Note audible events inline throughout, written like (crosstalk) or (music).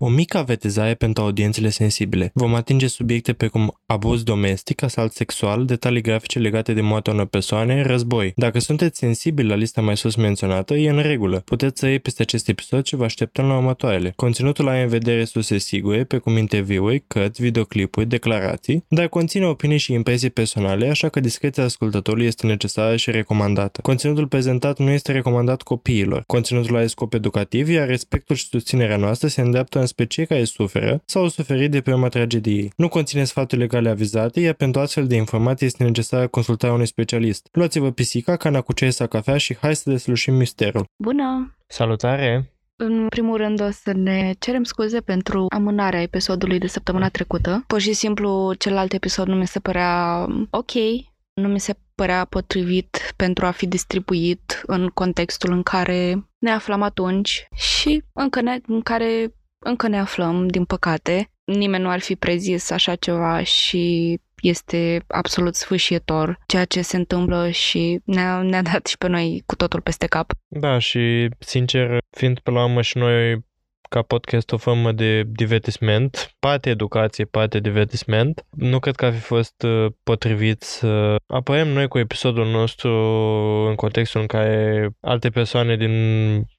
O mică avertizare pentru audiențele sensibile. Vom atinge subiecte precum abuz domestic, asalt sexual, detalii grafice legate de moartea unor persoane, război. Dacă sunteți sensibili la lista mai sus menționată, e în regulă. Puteți să iei peste acest episod și vă așteptăm la următoarele. Conținutul are în vedere surse sigure, precum interviuri, cărți, videoclipuri, declarații, dar conține opinii și impresii personale, așa că discreția ascultătorului este necesară și recomandată. Conținutul prezentat nu este recomandat copiilor. Conținutul are scop educativ, iar respectul și susținerea noastră se îndreaptă spre cei care suferă sau au suferit de pe urma tragediei. Nu conține sfaturi legale avizate, iar pentru astfel de informații este necesară consultarea unui specialist. Luați-vă pisica, cana cu ceai sau cafea și hai să deslușim misterul. Bună! Salutare! În primul rând o să ne cerem scuze pentru amânarea episodului de săptămâna trecută. Pur și simplu, celălalt episod nu mi se părea ok, nu mi se părea potrivit pentru a fi distribuit în contextul în care ne aflam atunci și încă ne, în care încă ne aflăm, din păcate. Nimeni nu ar fi prezis așa ceva și este absolut sfârșitor ceea ce se întâmplă și ne-a, ne-a dat și pe noi cu totul peste cap. Da, și sincer, fiind pe la urmă și noi ca podcast o formă de divertisment, poate educație, poate divertisment. Nu cred că ar fi fost uh, potrivit să apărăm noi cu episodul nostru în contextul în care alte persoane din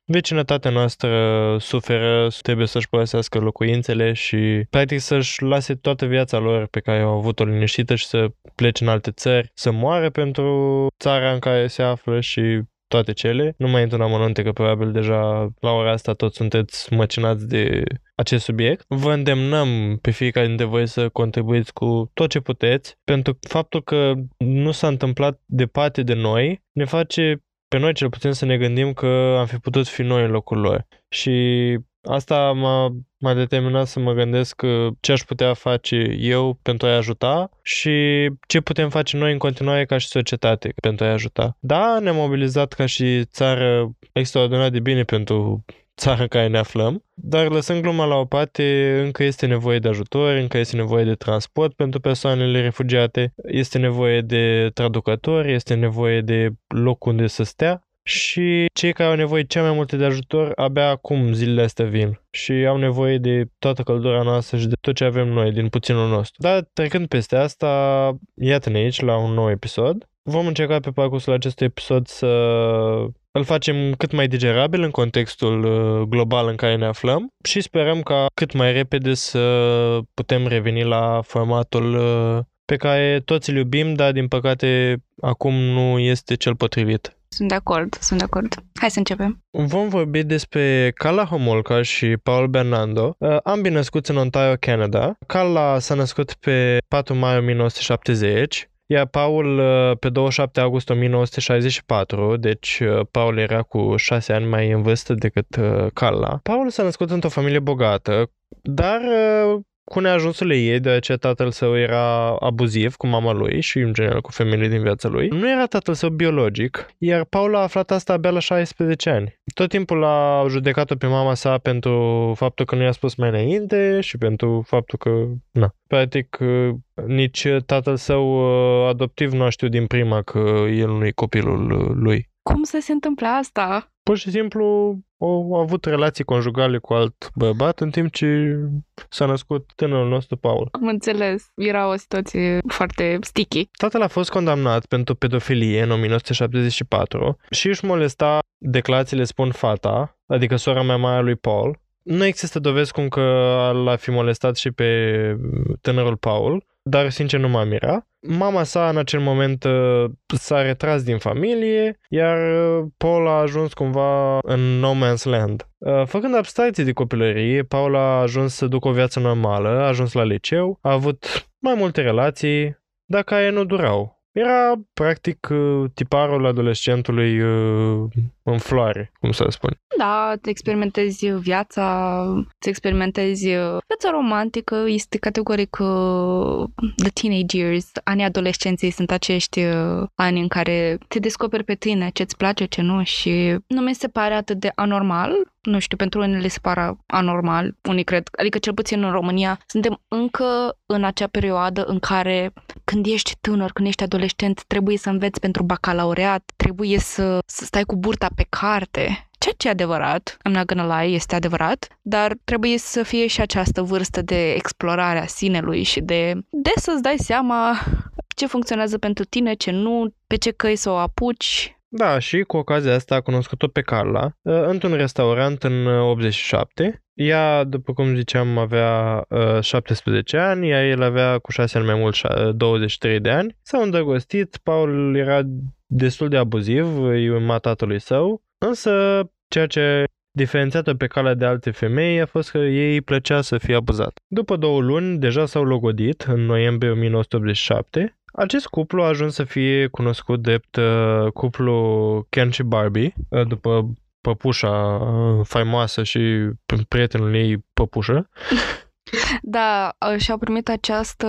vecinătatea noastră suferă, trebuie să-și părăsească locuințele și practic să-și lase toată viața lor pe care au avut-o liniștită și să plece în alte țări, să moară pentru țara în care se află și toate cele. Nu mai intru în amănunte că probabil deja la ora asta toți sunteți măcinați de acest subiect. Vă îndemnăm pe fiecare dintre voi să contribuiți cu tot ce puteți, pentru faptul că nu s-a întâmplat departe de noi ne face pe noi cel puțin să ne gândim că am fi putut fi noi în locul lor. Și asta m-a, m-a determinat să mă gândesc ce aș putea face eu pentru a-i ajuta și ce putem face noi în continuare ca și societate pentru a-i ajuta. Da, ne-am mobilizat ca și țară extraordinar de bine pentru țara în care ne aflăm, dar lăsând gluma la o parte, încă este nevoie de ajutor, încă este nevoie de transport pentru persoanele refugiate, este nevoie de traducători, este nevoie de loc unde să stea și cei care au nevoie cel mai multe de ajutor abia acum zilele astea vin și au nevoie de toată căldura noastră și de tot ce avem noi din puținul nostru. Dar trecând peste asta, iată-ne aici la un nou episod. Vom încerca pe parcursul acestui episod să îl facem cât mai digerabil în contextul uh, global în care ne aflăm și sperăm ca cât mai repede să putem reveni la formatul uh, pe care toți îl iubim, dar din păcate acum nu este cel potrivit. Sunt de acord, sunt de acord. Hai să începem. Vom vorbi despre Carla Homolka și Paul Bernardo, uh, ambii născuți în Ontario, Canada. Carla s-a născut pe 4 mai 1970, iar Paul uh, pe 27 august 1964, deci uh, Paul era cu 6 ani mai în vârstă decât Carla. Paul s-a născut într-o familie bogată, dar cu neajunsurile ei, deoarece tatăl său era abuziv cu mama lui și în general cu femeile din viața lui, nu era tatăl său biologic, iar Paul a aflat asta abia la 16 ani. Tot timpul a judecat-o pe mama sa pentru faptul că nu i-a spus mai înainte și pentru faptul că, na, practic nici tatăl său uh, adoptiv nu a știut din prima că el nu e copilul uh, lui. Cum să se întâmple asta? Pur și simplu au avut relații conjugale cu alt bărbat în timp ce s-a născut tânărul nostru Paul. Am înțeles. Era o situație foarte sticky. Tatăl a fost condamnat pentru pedofilie în 1974 și își molesta, declarațiile spun fata, adică sora mea mare a lui Paul. Nu există dovezi cum că l-a fi molestat și pe tânărul Paul, dar sincer nu m-a mirat. Mama sa în acel moment uh, s-a retras din familie, iar uh, Paul a ajuns cumva în no man's land. Uh, făcând abstracție de copilărie, Paul a ajuns să ducă o viață normală, a ajuns la liceu, a avut mai multe relații, dar care nu durau. Era, practic, tiparul adolescentului în floare, cum să spun. Da, te experimentezi viața, te experimentezi viața romantică, este categoric the teenage years, anii adolescenței sunt acești ani în care te descoperi pe tine, ce-ți place, ce nu și nu mi se pare atât de anormal. Nu știu, pentru unele se pare anormal, unii cred, adică cel puțin în România, suntem încă în acea perioadă în care când ești tânăr, când ești adolescent, trebuie să înveți pentru bacalaureat, trebuie să, să stai cu burta pe carte, ceea ce e adevărat, I'm not gonna lie, este adevărat, dar trebuie să fie și această vârstă de explorare a sinelui și de, de să-ți dai seama ce funcționează pentru tine, ce nu, pe ce căi să o apuci, Da, și cu ocazia asta a cunoscut-o pe Carla uh, într-un restaurant în uh, 87. Ea, după cum ziceam, avea uh, 17 ani, iar el avea cu 6 ani mai mult șa- 23 de ani. S-au îndrăgostit, Paul era destul de abuziv, îi urma tatălui său, însă ceea ce diferențiată pe calea de alte femei a fost că ei îi plăcea să fie abuzat. După două luni, deja s-au logodit, în noiembrie 1987. Acest cuplu a ajuns să fie cunoscut drept uh, cuplu Ken și Barbie, uh, după păpușa uh, faimoasă și prietenul ei păpușă. (laughs) Da, uh, și-au primit această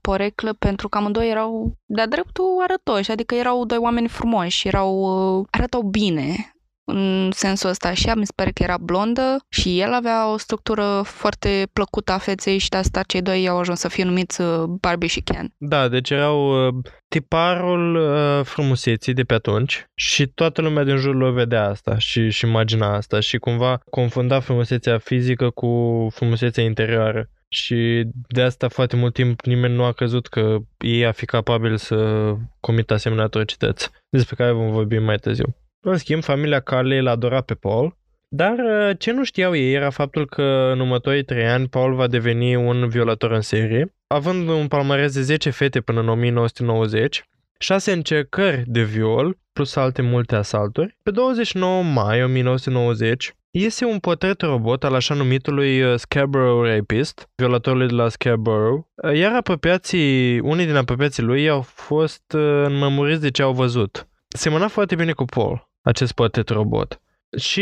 poreclă pentru că amândoi erau de-a dreptul arătoși, adică erau doi oameni frumoși, erau, uh, arătau bine în sensul ăsta și ea mi se pare că era blondă și el avea o structură foarte plăcută a feței și de asta cei doi au ajuns să fie numiți uh, Barbie și Ken. Da, deci erau uh, tiparul uh, frumuseții de pe atunci și toată lumea din jur o vedea asta și, și imagina asta și cumva confunda frumusețea fizică cu frumusețea interioară. Și de asta foarte mult timp nimeni nu a crezut că ei a fi capabil să comită asemenea atrocități, despre care vom vorbi mai târziu. În schimb, familia Carley l-a adorat pe Paul, dar uh, ce nu știau ei era faptul că în următorii trei ani Paul va deveni un violator în serie, având un palmares de 10 fete până în 1990, 6 încercări de viol, plus alte multe asalturi. Pe 29 mai 1990 iese un portret robot al așa numitului uh, Scarborough Rapist, violatorului de la Scarborough, uh, iar apropiații, unii din apropiații lui au fost uh, înmămuriți de ce au văzut. Semăna foarte bine cu Paul, acest portret robot. Și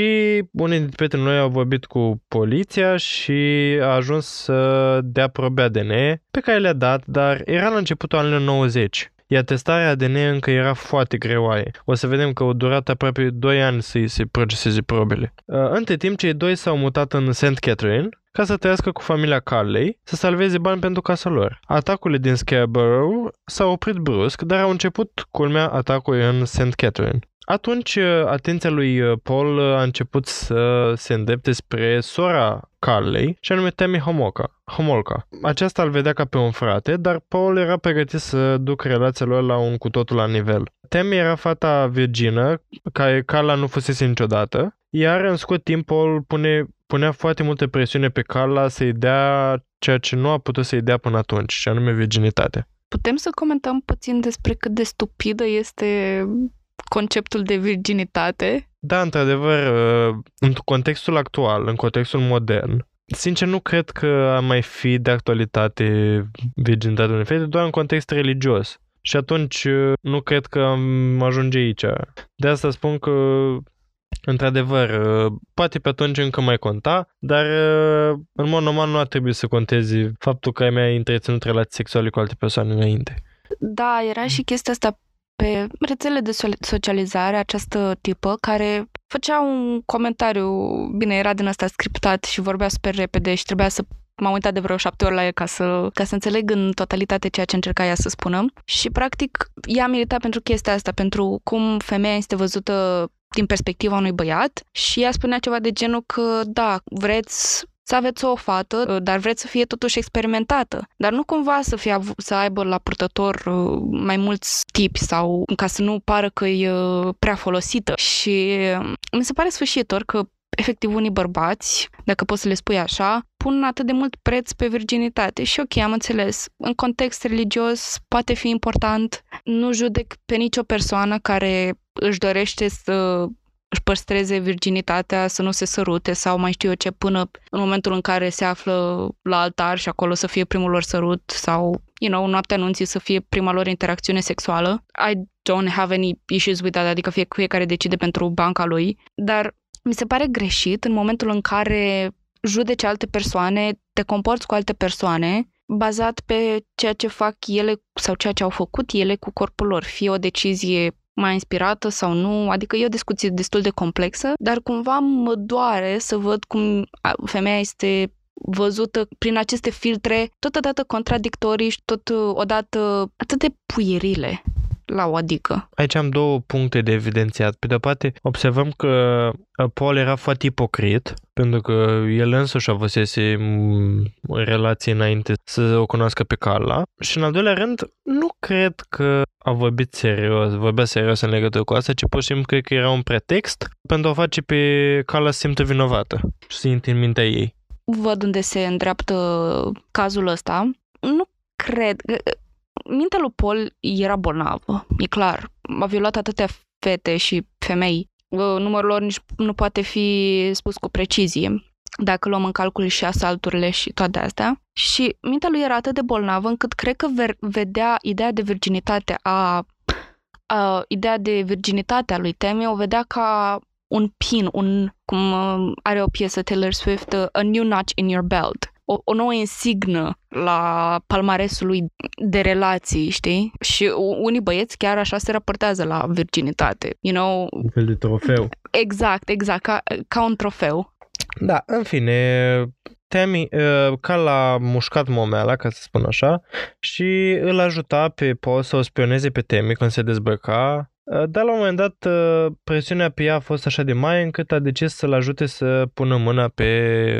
unii dintre prietenii noi au vorbit cu poliția și a ajuns să dea probe ADN pe care le-a dat, dar era la începutul anilor 90. Iar testarea ADN încă era foarte greoaie. O să vedem că au durat aproape 2 ani să-i se proceseze probele. Uh, Între timp, cei doi s-au mutat în St. Catherine ca să trăiască cu familia Carley, să salveze bani pentru casa lor. Atacurile din Scarborough s-au oprit brusc, dar au început culmea atacului în St. Catherine. Atunci, uh, atenția lui uh, Paul uh, a început să se îndrepte spre sora Carley, și anume Tammy Homolka. Homolka. Aceasta îl vedea ca pe un frate, dar Paul era pregătit să ducă relația lor la un cu totul la nivel. Tammy era fata virgină, care Carla nu fusese niciodată, iar în scurt timp Paul pune, punea foarte multă presiune pe Carla să-i dea ceea ce nu a putut să-i dea până atunci, și anume virginitate. Putem să comentăm puțin despre cât de stupidă este conceptul de virginitate? Da, într-adevăr, uh, în contextul actual, în contextul modern, sincer nu cred că ar mai fi de actualitate virginitatea unei fete, doar în context religios. Și atunci uh, nu cred că am ajunge aici. De asta spun că, într-adevăr, uh, poate pe atunci încă mai conta, dar în mod normal nu ar trebui să contezi faptul că ai mai întreținut relații sexuale cu alte persoane înainte. Da, era și chestia asta pe rețele de socializare, această tipă, care făcea un comentariu, bine, era din asta scriptat și vorbea super repede și trebuia să m-am uitat de vreo șapte ori la el ca să, ca să înțeleg în totalitate ceea ce încerca ea să spună. Și, practic, ea milita pentru chestia asta, pentru cum femeia este văzută din perspectiva unui băiat și ea spunea ceva de genul că, da, vreți să aveți o fată, dar vreți să fie totuși experimentată. Dar nu cumva să, fie, să aibă la purtător mai mulți tipi sau ca să nu pară că e prea folosită. Și mi se pare sfârșitor că efectiv unii bărbați, dacă poți să le spui așa, pun atât de mult preț pe virginitate. Și ok, am înțeles, în context religios poate fi important. Nu judec pe nicio persoană care își dorește să își păstreze virginitatea, să nu se sărute sau mai știu eu ce, până în momentul în care se află la altar și acolo să fie primul lor sărut sau, you know, noaptea anunții să fie prima lor interacțiune sexuală. I don't have any issues with that, adică fie, fiecare decide pentru banca lui, dar mi se pare greșit în momentul în care judeci alte persoane, te comporți cu alte persoane bazat pe ceea ce fac ele sau ceea ce au făcut ele cu corpul lor, fie o decizie mai inspirată sau nu, adică e o discuție destul de complexă, dar cumva mă doare să văd cum femeia este văzută prin aceste filtre totodată contradictorii și tot odată atât de puierile. La o adică. Aici am două puncte de evidențiat. Pe de-o parte, observăm că uh, Paul era foarte ipocrit, pentru că el însuși avusese mm, o relație înainte să o cunoască pe Carla. Și în al doilea rând, nu cred că a vorbit serios, vorbea serios în legătură cu asta, ci pur și simplu cred că era un pretext pentru a face pe Carla să simtă vinovată și să intre în mintea ei. Văd unde se îndreaptă cazul ăsta. Nu cred mintea lui Paul era bolnavă, e clar. A violat atâtea fete și femei. Numărul lor nici nu poate fi spus cu precizie dacă luăm în calcul și asalturile și toate astea. Și mintea lui era atât de bolnavă încât cred că ver- vedea ideea de virginitate a, a ideea de virginitate a lui Temi o vedea ca un pin, un, cum uh, are o piesă Taylor Swift, uh, a new notch in your belt o, o nouă insignă la palmaresul lui de relații, știi? Și unii băieți chiar așa se raportează la virginitate, you know? Un fel de trofeu. Exact, exact, ca, ca un trofeu. Da, în fine, Temi, uh, ca la mușcat momeala, ca să spun așa, și îl ajuta pe Paul să o spioneze pe Temi când se dezbrăca Uh, dar la un moment dat uh, presiunea pe ea a fost așa de mare încât a decis să-l ajute să pună mâna pe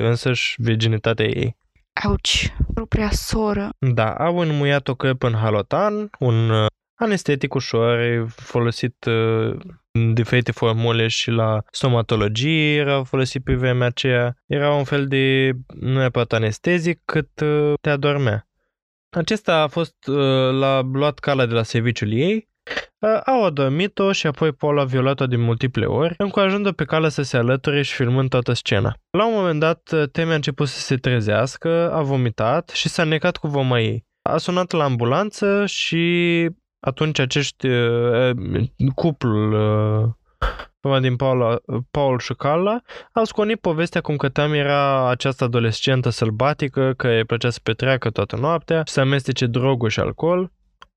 însăși virginitatea ei. Auci, propria soră. Da, au înmuiat-o căp în halotan, un uh, anestetic ușor folosit în diferite formule și la stomatologie era folosit pe vremea aceea. Era un fel de, nu neapărat anestezic, cât te adormea. Acesta a fost, l-a luat cala de la serviciul ei au adormit-o și apoi Paul a violat-o de multiple ori, încurajând-o pe cale să se alăture și filmând toată scena. La un moment dat, Temi a început să se trezească, a vomitat și s-a necat cu voma ei. A sunat la ambulanță și atunci acești uh, cuplul uh, din Paul, Paul și Carla au sconit povestea cum că Tam era această adolescentă sălbatică, că îi plăcea să petreacă toată noaptea, să amestece droguri și alcool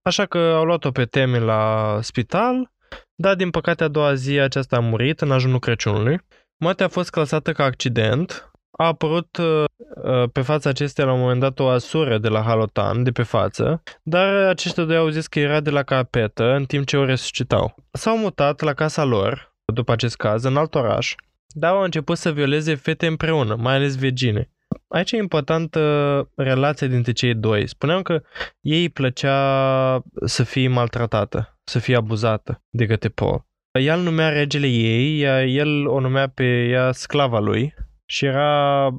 Așa că au luat-o pe teme la spital, dar din păcate a doua zi aceasta a murit în ajunul Crăciunului. Moartea a fost clasată ca accident. A apărut uh, uh, pe fața acesteia la un moment dat o asură de la halotan de pe față, dar aceștia doi au zis că era de la capetă în timp ce o resuscitau. S-au mutat la casa lor, după acest caz, în alt oraș, dar au început să violeze fete împreună, mai ales vegine aici e importantă relația dintre cei doi. Spuneam că ei plăcea să fie maltratată, să fie abuzată de către Paul. Ea îl numea regele ei, el o numea pe ea sclava lui și era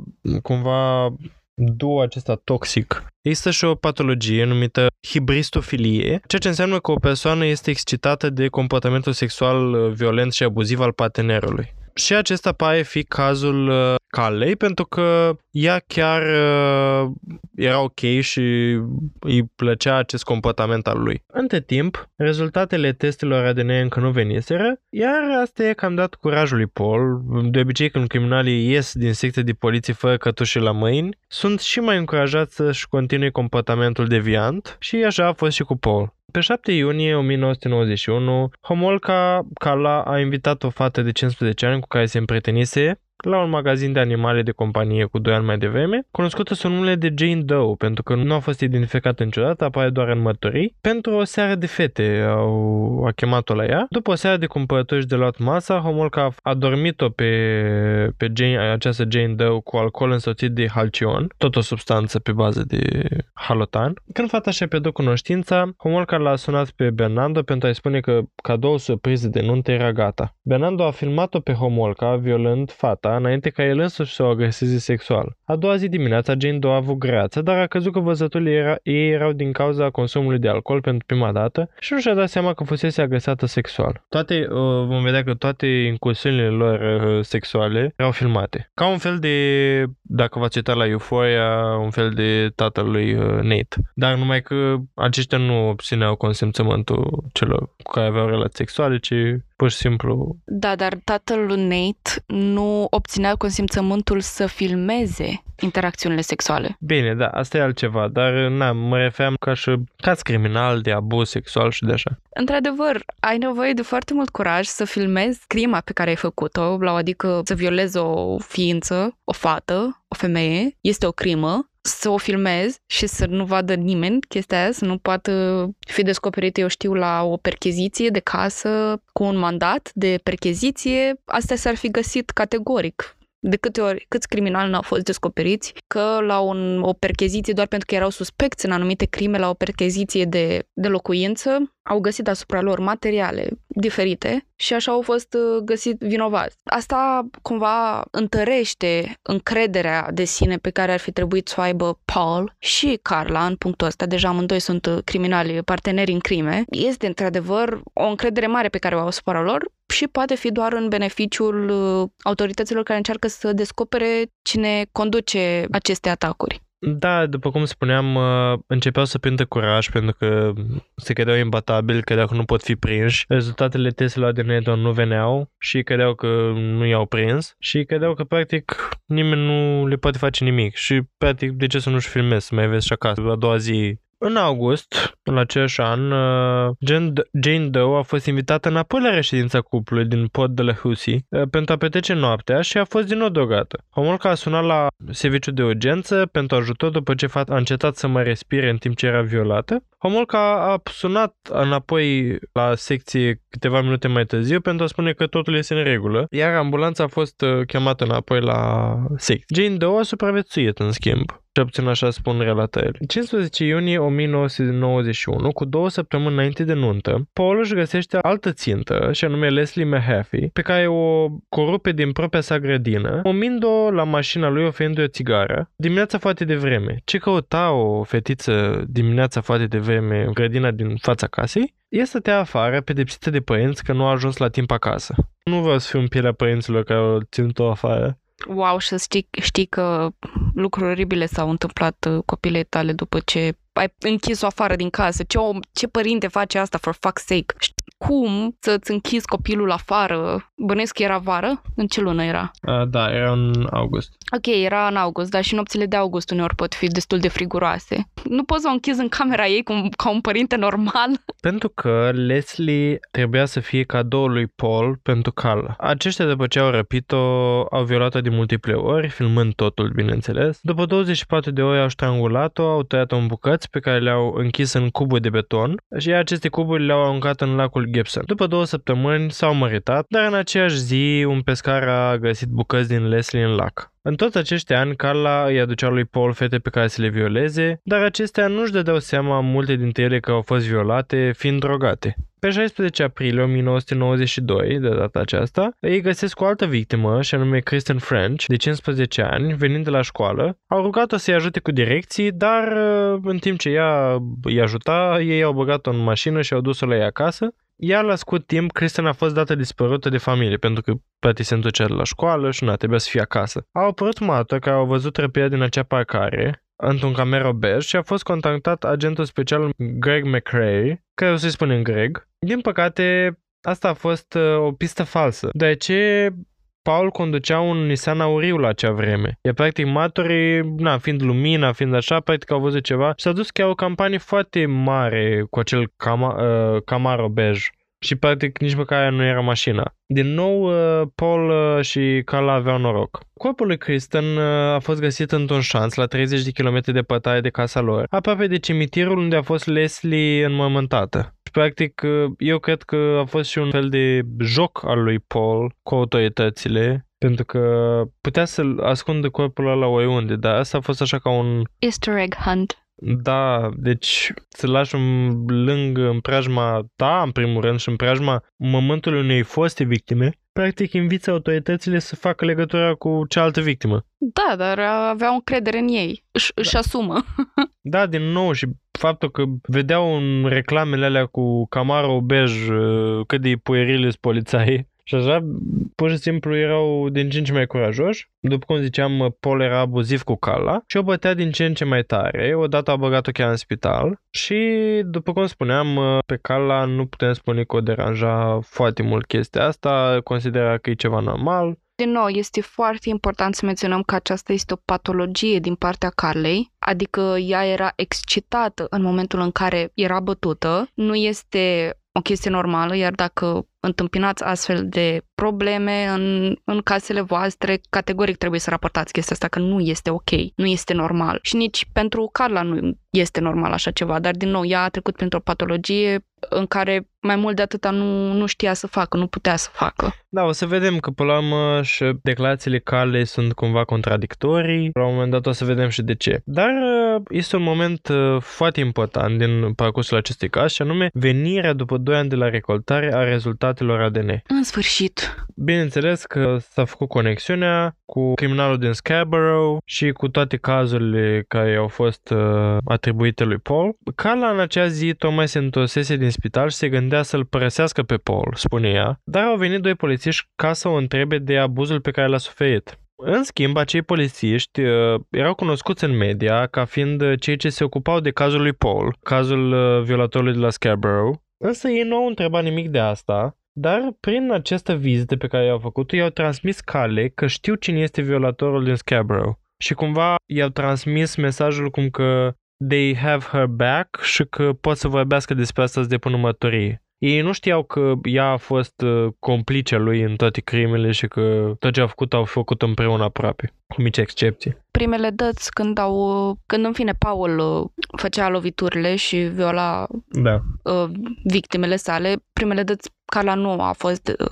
cumva duo acesta toxic. Există și o patologie numită hibristofilie, ceea ce înseamnă că o persoană este excitată de comportamentul sexual violent și abuziv al partenerului. Și acesta pare fi cazul uh, Calei, pentru că ea chiar uh, era ok și îi plăcea acest comportament al lui. Între timp, rezultatele testelor ADN încă nu veniseră, iar asta e cam dat curajul lui Paul. De obicei, când criminalii ies din secte de poliție fără cătușe la mâini, sunt și mai încurajați să-și continue comportamentul deviant și așa a fost și cu Paul. Pe 7 iunie 1991, Homolka Kala a invitat o fată de 15 ani cu care se împrietenise la un magazin de animale de companie cu 2 ani mai devreme, cunoscută sub numele de Jane Doe, pentru că nu a fost identificată niciodată, apare doar în mărturii, pentru o seară de fete au, a chemat-o la ea. După o seară de cumpărături și de luat masa, Homolka a dormit-o pe, pe Jane, această Jane Doe cu alcool însoțit de halcion, tot o substanță pe bază de halotan. Când fata și-a pierdut cunoștința, Homolka l-a sunat pe Bernardo pentru a-i spune că cadou surpriză de nuntă era gata. Bernardo a filmat-o pe Homolka violând fata înainte ca el însuși să o agreseze sexual. A doua zi dimineața, Jane Doe a avut greață, dar a căzut că văzăturile era, ei erau din cauza consumului de alcool pentru prima dată și nu și-a dat seama că fusese agresată sexual. Toate, uh, vom vedea că toate incursiunile lor uh, sexuale erau filmate. Ca un fel de, dacă v-ați uitat la Euphoria, un fel de tatăl lui uh, Nate. Dar numai că aceștia nu obțineau consimțământul celor cu care aveau relații sexuale, ci pur și simplu... Da, dar tatăl lui Nate nu obținea consimțământul să filmeze interacțiunile sexuale. Bine, da, asta e altceva, dar na, mă referam ca și caz criminal de abuz sexual și de așa. Într-adevăr, ai nevoie de foarte mult curaj să filmezi crima pe care ai făcut-o, la adică să violezi o ființă, o fată, o femeie, este o crimă, să o filmez și să nu vadă nimeni chestia aia, să nu poată fi descoperit, eu știu, la o percheziție de casă cu un mandat de percheziție. Astea s-ar fi găsit categoric de câte ori, câți criminali n-au fost descoperiți, că la un, o percheziție, doar pentru că erau suspecți în anumite crime la o percheziție de, de locuință, au găsit asupra lor materiale diferite și așa au fost uh, găsit vinovați. Asta cumva întărește încrederea de sine pe care ar fi trebuit să o aibă Paul și Carla în punctul ăsta. Deja amândoi sunt uh, criminali, parteneri în crime. Este într-adevăr o încredere mare pe care o au asupra lor și poate fi doar în beneficiul uh, autorităților care încearcă să descopere cine conduce aceste atacuri. Da, după cum spuneam, uh, începeau să prindă curaj pentru că se credeau imbatabili, credeau că nu pot fi prinși. Rezultatele testelor de neto nu veneau și credeau că nu i-au prins și credeau că practic nimeni nu le poate face nimic și practic de ce să nu-și filmezi, să mai vezi și acasă. A doua zi în august, în același an, uh, Jane Doe a fost invitată înapoi la reședința cuplului din Port de la Hussey uh, pentru a petrece noaptea și a fost din nou drogată. Homolca a sunat la serviciu de urgență pentru ajutor după ce fata a încetat să mai respire în timp ce era violată. Homolca a sunat înapoi la secție câteva minute mai târziu pentru a spune că totul este în regulă, iar ambulanța a fost uh, chemată înapoi la secție. Jane Doe a supraviețuit, în schimb. Ce puțin așa spun relatările. 15 iunie 1991, cu două săptămâni înainte de nuntă, Paul își găsește altă țintă, și anume Leslie Mahaffey, pe care o corupe din propria sa grădină, omind-o la mașina lui oferindu-i o țigară, dimineața foarte devreme. Ce căuta o fetiță dimineața foarte devreme în grădina din fața casei? E stătea afară, pedepsită de părinți că nu a ajuns la timp acasă. Nu vreau să fiu în pielea părinților care au ținut-o afară. Wow, și să știi, știi că lucruri oribile s-au întâmplat uh, copilei tale după ce ai închis-o afară din casă. Ce, om, ce părinte face asta, for fuck's sake? Cum să-ți închizi copilul afară? Bănesc că era vară? În ce lună era? Uh, da, era în august. Ok, era în august, dar și nopțile de august uneori pot fi destul de friguroase. Nu poți să o închizi în camera ei cum, ca un părinte normal. (laughs) Pentru că Leslie trebuia să fie cadoul lui Paul pentru Carla. Aceștia, după ce au răpit-o, au violat-o de multiple ori, filmând totul, bineînțeles. După 24 de ore au strangulat-o, au tăiat-o în bucăți pe care le-au închis în cuburi de beton și aceste cuburi le-au aruncat în lacul Gibson. După două săptămâni s-au măritat, dar în aceeași zi un pescar a găsit bucăți din Leslie în lac. În toți acești ani, Carla îi aducea lui Paul fete pe care să le violeze, dar acestea nu-și dădeau seama multe dintre ele că au fost violate, fiind drogate. Pe 16 aprilie 1992, de data aceasta, ei găsesc o altă victimă, și anume Kristen French, de 15 ani, venind de la școală. Au rugat-o să-i ajute cu direcții, dar în timp ce ea îi ajuta, ei au băgat-o în mașină și au dus-o la ea acasă. Iar la scurt timp, Kristen a fost dată dispărută de familie, pentru că Patty se întorcea la școală și nu trebuia să fie acasă. Au apărut mată care au văzut răpirea din acea parcare, într-un camero bej și a fost contactat agentul special Greg McRae, care o să-i spunem Greg. Din păcate, asta a fost uh, o pistă falsă, deoarece Paul conducea un Nissan auriu la acea vreme. E practic matorii, na, fiind lumina, fiind așa, practic au văzut ceva și s-a dus chiar o campanie foarte mare cu acel Cama, uh, Camaro bej și practic nici măcar nu era mașina. Din nou, uh, Paul uh, și Carla aveau noroc. Corpul lui Kristen uh, a fost găsit într-un șanț la 30 de km departare de casa lor, aproape de cimitirul unde a fost Leslie înmormântată. Și practic, eu cred că a fost și un fel de joc al lui Paul cu autoritățile, pentru că putea să-l ascundă corpul ăla oriunde, dar asta a fost așa ca un... Easter egg hunt. Da, deci să lași un lângă în preajma ta, în primul rând, și în preajma momentului unei foste victime, practic inviți autoritățile să facă legătura cu cealaltă victimă. Da, dar aveau încredere în ei. Își, da. își asumă. (laughs) da, din nou și faptul că vedeau în reclamele alea cu Camaro bej uh, cât de puerile polițai și așa, pur și simplu erau din ce în ce mai curajoși. După cum ziceam, Paul era abuziv cu Carla și o bătea din ce în ce mai tare. Odată a băgat-o chiar în spital și, după cum spuneam, pe Carla nu putem spune că o deranja foarte mult chestia asta, considera că e ceva normal. Din nou, este foarte important să menționăm că aceasta este o patologie din partea Carlei, adică ea era excitată în momentul în care era bătută, nu este o chestie normală, iar dacă întâmpinați astfel de probleme în, în casele voastre, categoric trebuie să raportați chestia asta, că nu este ok, nu este normal. Și nici pentru Carla nu este normal așa ceva, dar din nou, ea a trecut printr-o patologie în care mai mult de atâta nu, nu știa să facă, nu putea să facă. Da, o să vedem că până la urmă și declarațiile Carlei sunt cumva contradictorii. La un moment dat o să vedem și de ce. Dar uh, este un moment uh, foarte important din parcursul acestui caz și anume venirea după 2 ani de la recoltare a rezultatelor ADN. În sfârșit. Bineînțeles că s-a făcut conexiunea cu criminalul din Scarborough și cu toate cazurile care au fost uh, atribuite lui Paul. Carla în acea zi tocmai se întorsese din spital și se gândea să-l părăsească pe Paul, spune ea, dar au venit doi polițiști ca să o întrebe de abuzul pe care l-a suferit. În schimb, acei polițiști uh, erau cunoscuți în media ca fiind cei ce se ocupau de cazul lui Paul, cazul uh, violatorului de la Scarborough, însă ei nu au întrebat nimic de asta, dar prin această vizită pe care i-au făcut-o, i-au transmis cale că știu cine este violatorul din Scarborough. Și cumva i-au transmis mesajul cum că they have her back și că pot să vorbească despre asta de până mătorie. Ei nu știau că ea a fost uh, complicea lui în toate crimele și că tot ce a făcut au făcut împreună aproape, cu mici excepții. Primele dăți când au, când în fine Paul uh, făcea loviturile și viola da. uh, victimele sale, primele dăți Carla nu a fost uh,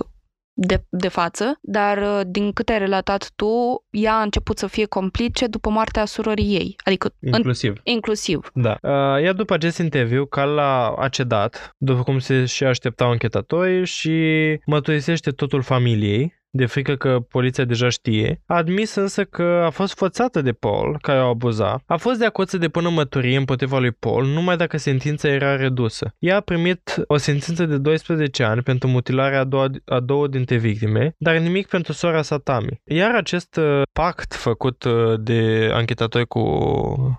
de, de față, dar uh, din câte ai relatat tu, ea a început să fie complice după moartea surorii ei. Adică inclusiv. În, inclusiv. Da. Uh, ea după acest interviu, Carla a cedat, după cum se și așteptau închetatorii și măturisește totul familiei de frică că poliția deja știe, a admis însă că a fost fățată de Paul, care o abuza, a fost de acord să depună măturie împotriva lui Paul numai dacă sentința era redusă. Ea a primit o sentință de 12 ani pentru mutilarea a două, a două dintre victime, dar nimic pentru sora sa Tami. Iar acest uh, pact făcut uh, de anchetatori cu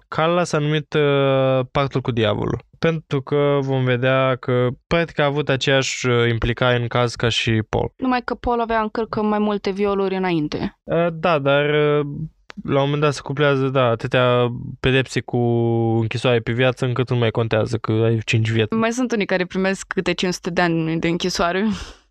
Carla s-a numit uh, pactul cu diavolul pentru că vom vedea că practic a avut aceeași uh, implicare în caz ca și Paul. Numai că Paul avea încărcă mai multe violuri înainte. Uh, da, dar uh, la un moment dat se cuplează, da, atâtea pedepse cu închisoare pe viață încât nu mai contează că ai 5 vieți. Mai sunt unii care primesc câte 500 de ani de închisoare.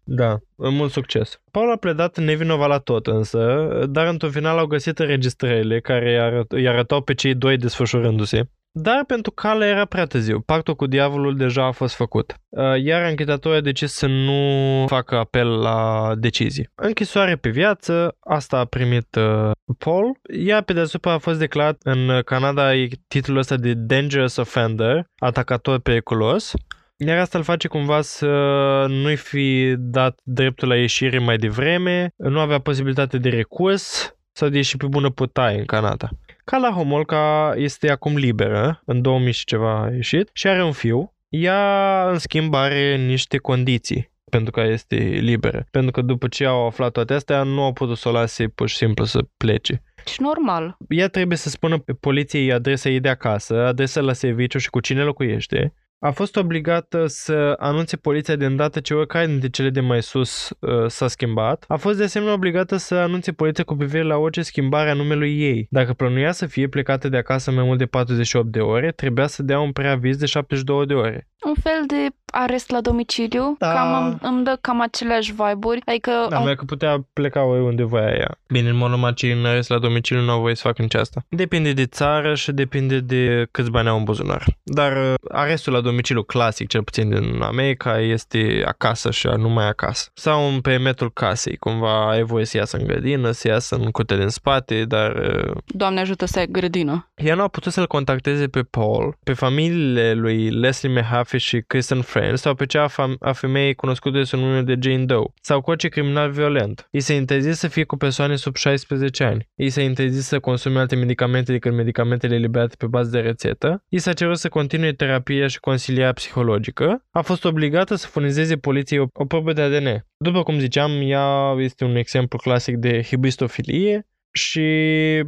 Da, mult succes. Paul a pledat nevinovat la tot însă, dar într-un final au găsit înregistrările care îi arătau pe cei doi desfășurându-se. Dar pentru Carla era prea târziu. Pactul cu diavolul deja a fost făcut. Uh, iar anchetatorul a decis să nu facă apel la decizii. Închisoare pe viață, asta a primit uh, Paul. Ea pe deasupra a fost declarat în Canada titlul ăsta de Dangerous Offender, atacator periculos. Iar asta îl face cumva să nu-i fi dat dreptul la ieșire mai devreme, nu avea posibilitate de recurs sau de ieși pe bună putaie în Canada. Carla Homolka este acum liberă, în 2000 și ceva a ieșit, și are un fiu. Ea, în schimb, are niște condiții pentru că este liberă. Pentru că după ce au aflat toate astea, nu au putut să o lase pur și simplu să plece. Și normal. Ea trebuie să spună pe poliției adresa ei de acasă, adresa la serviciu și cu cine locuiește a fost obligată să anunțe poliția de îndată ce oricare dintre cele de mai sus uh, s-a schimbat. A fost de asemenea obligată să anunțe poliția cu privire la orice schimbare a numelui ei. Dacă plănuia să fie plecată de acasă mai mult de 48 de ore, trebuia să dea un preaviz de 72 de ore. Un fel de arest la domiciliu, da. cam îmi, îmi dă cam aceleași vibe-uri. Adică da, au... că putea pleca oriunde voia ea. Bine, în mod normal, cei în arest la domiciliu nu au voie să facă nici asta. Depinde de țară și depinde de câți bani au în buzunar. Dar uh, arestul la domiciliu clasic, cel puțin din America, este acasă și numai acasă. Sau în perimetrul casei, cumva ai voie să iasă în grădină, să iasă în curte din spate, dar... Uh, Doamne ajută să ai grădină. Ea nu a putut să-l contacteze pe Paul, pe familiile lui Leslie Mahaffey și Kristen Friends sau pe cea a, a femeii cunoscute sub numele de Jane Doe sau cu orice criminal violent. I se interzis să fie cu persoane sub 16 ani. I se interzis să consume alte medicamente decât medicamentele liberate pe bază de rețetă. I s-a cerut să continue terapia și consilierea psihologică. A fost obligată să furnizeze poliției o, o probă de ADN. După cum ziceam, ea este un exemplu clasic de hibristofilie și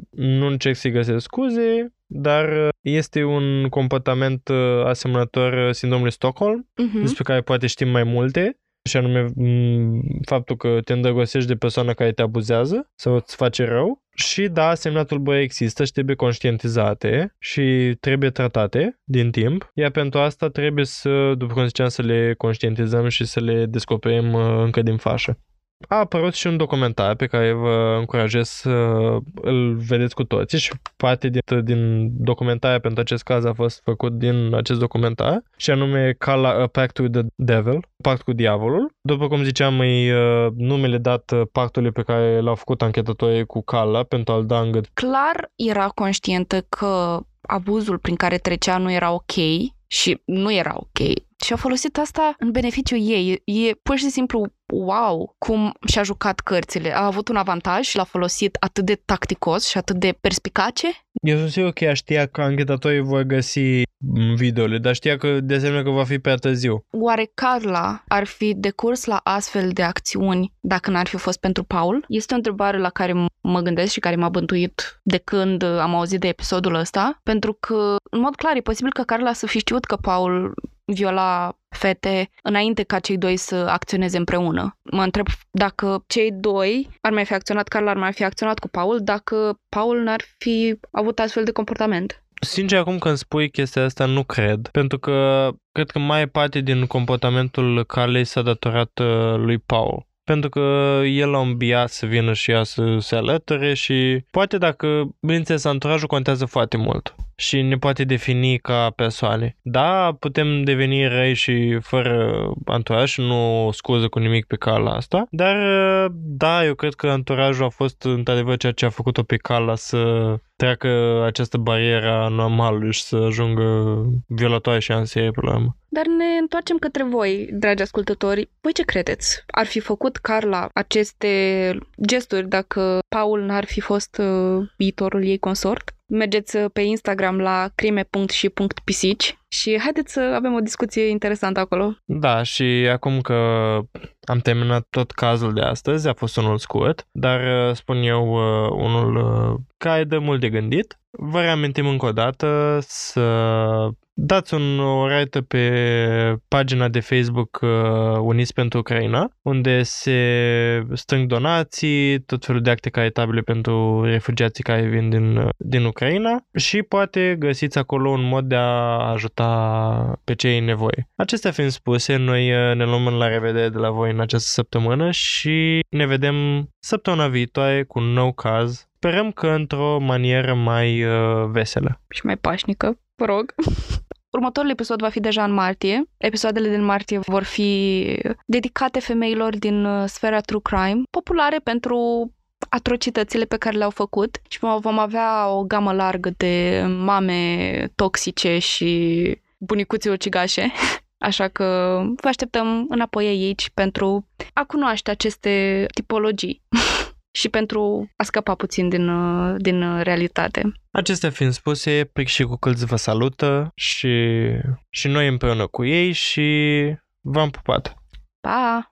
nu încerc să-i găsesc scuze, dar uh, este un comportament uh, asemănător uh, sindromului Stockholm, uh-huh. despre care poate știm mai multe și anume m- faptul că te îndrăgostești de persoana care te abuzează sau îți face rău. Și da, semnatul băie există și trebuie conștientizate și trebuie tratate din timp. Iar pentru asta trebuie să, după cum ziceam, să le conștientizăm și să le descoperim uh, încă din fașă. A apărut și un documentar pe care vă încurajez să îl vedeți cu toții și parte din, din documentarea pentru acest caz a fost făcut din acest documentar și anume Cala A Pact with the Devil, pact cu diavolul. După cum ziceam, e uh, numele dat uh, pactului pe care l-au făcut anchetatorii cu Cala pentru a-l da îngăd. Clar era conștientă că abuzul prin care trecea nu era ok și nu era ok. Și a folosit asta în beneficiul ei. E pur și simplu wow cum și-a jucat cărțile. A avut un avantaj și l-a folosit atât de tacticos și atât de perspicace. Eu sunt sigur că ea știa că anchetatorii vor găsi videole, dar știa că de asemenea că va fi prea târziu. Oare Carla ar fi decurs la astfel de acțiuni dacă n-ar fi fost pentru Paul? Este o întrebare la care mă gândesc și care m-a bântuit de când am auzit de episodul ăsta, pentru că, în mod clar, e posibil că Carla să fi știut că Paul viola fete înainte ca cei doi să acționeze împreună. Mă întreb dacă cei doi ar mai fi acționat, Carla ar mai fi acționat cu Paul, dacă Paul n-ar fi avut astfel de comportament. Sincer, acum când spui chestia asta, nu cred. Pentru că cred că mai parte din comportamentul Carlei s-a datorat uh, lui Paul pentru că el l-a îmbiat să vină și ea să se alăture și poate dacă, bineînțeles, anturajul contează foarte mult și ne poate defini ca persoane. Da, putem deveni răi și fără anturaj și nu scuză cu nimic pe calea asta, dar da, eu cred că anturajul a fost într-adevăr ceea ce a făcut-o pe calea să treacă această barieră a normalului și să ajungă violatoare și ansie pe la urmă. Dar ne întoarcem către voi, dragi ascultători. Voi ce credeți? Ar fi făcut Carla aceste gesturi dacă Paul n-ar fi fost uh, viitorul ei consort? Mergeți uh, pe Instagram la crime.și.pisici și haideți să avem o discuție interesantă acolo. Da, și acum că am terminat tot cazul de astăzi, a fost unul scurt, dar uh, spun eu uh, unul care dă mult de gândit. Vă reamintim încă o dată să dați un, o raită pe pagina de Facebook uh, Uniți pentru Ucraina, unde se strâng donații, tot felul de acte caritabile pentru refugiații care vin din, din Ucraina și poate găsiți acolo un mod de a ajuta pe cei în nevoie. Acestea fiind spuse, noi uh, ne luăm la revedere de la voi în această săptămână și ne vedem săptămâna viitoare cu un nou caz. Sperăm că într-o manieră mai uh, veselă. Și mai pașnică, vă rog. (laughs) Următorul episod va fi deja în martie. Episoadele din martie vor fi dedicate femeilor din uh, sfera true crime, populare pentru atrocitățile pe care le-au făcut și vom avea o gamă largă de mame toxice și bunicuții ucigașe. (laughs) Așa că vă așteptăm înapoi aici pentru a cunoaște aceste tipologii. (laughs) și pentru a scăpa puțin din, uh, din uh, realitate. Acestea fiind spuse, Pric și cu Călți vă salută și, și noi împreună cu ei și v-am pupat. Pa!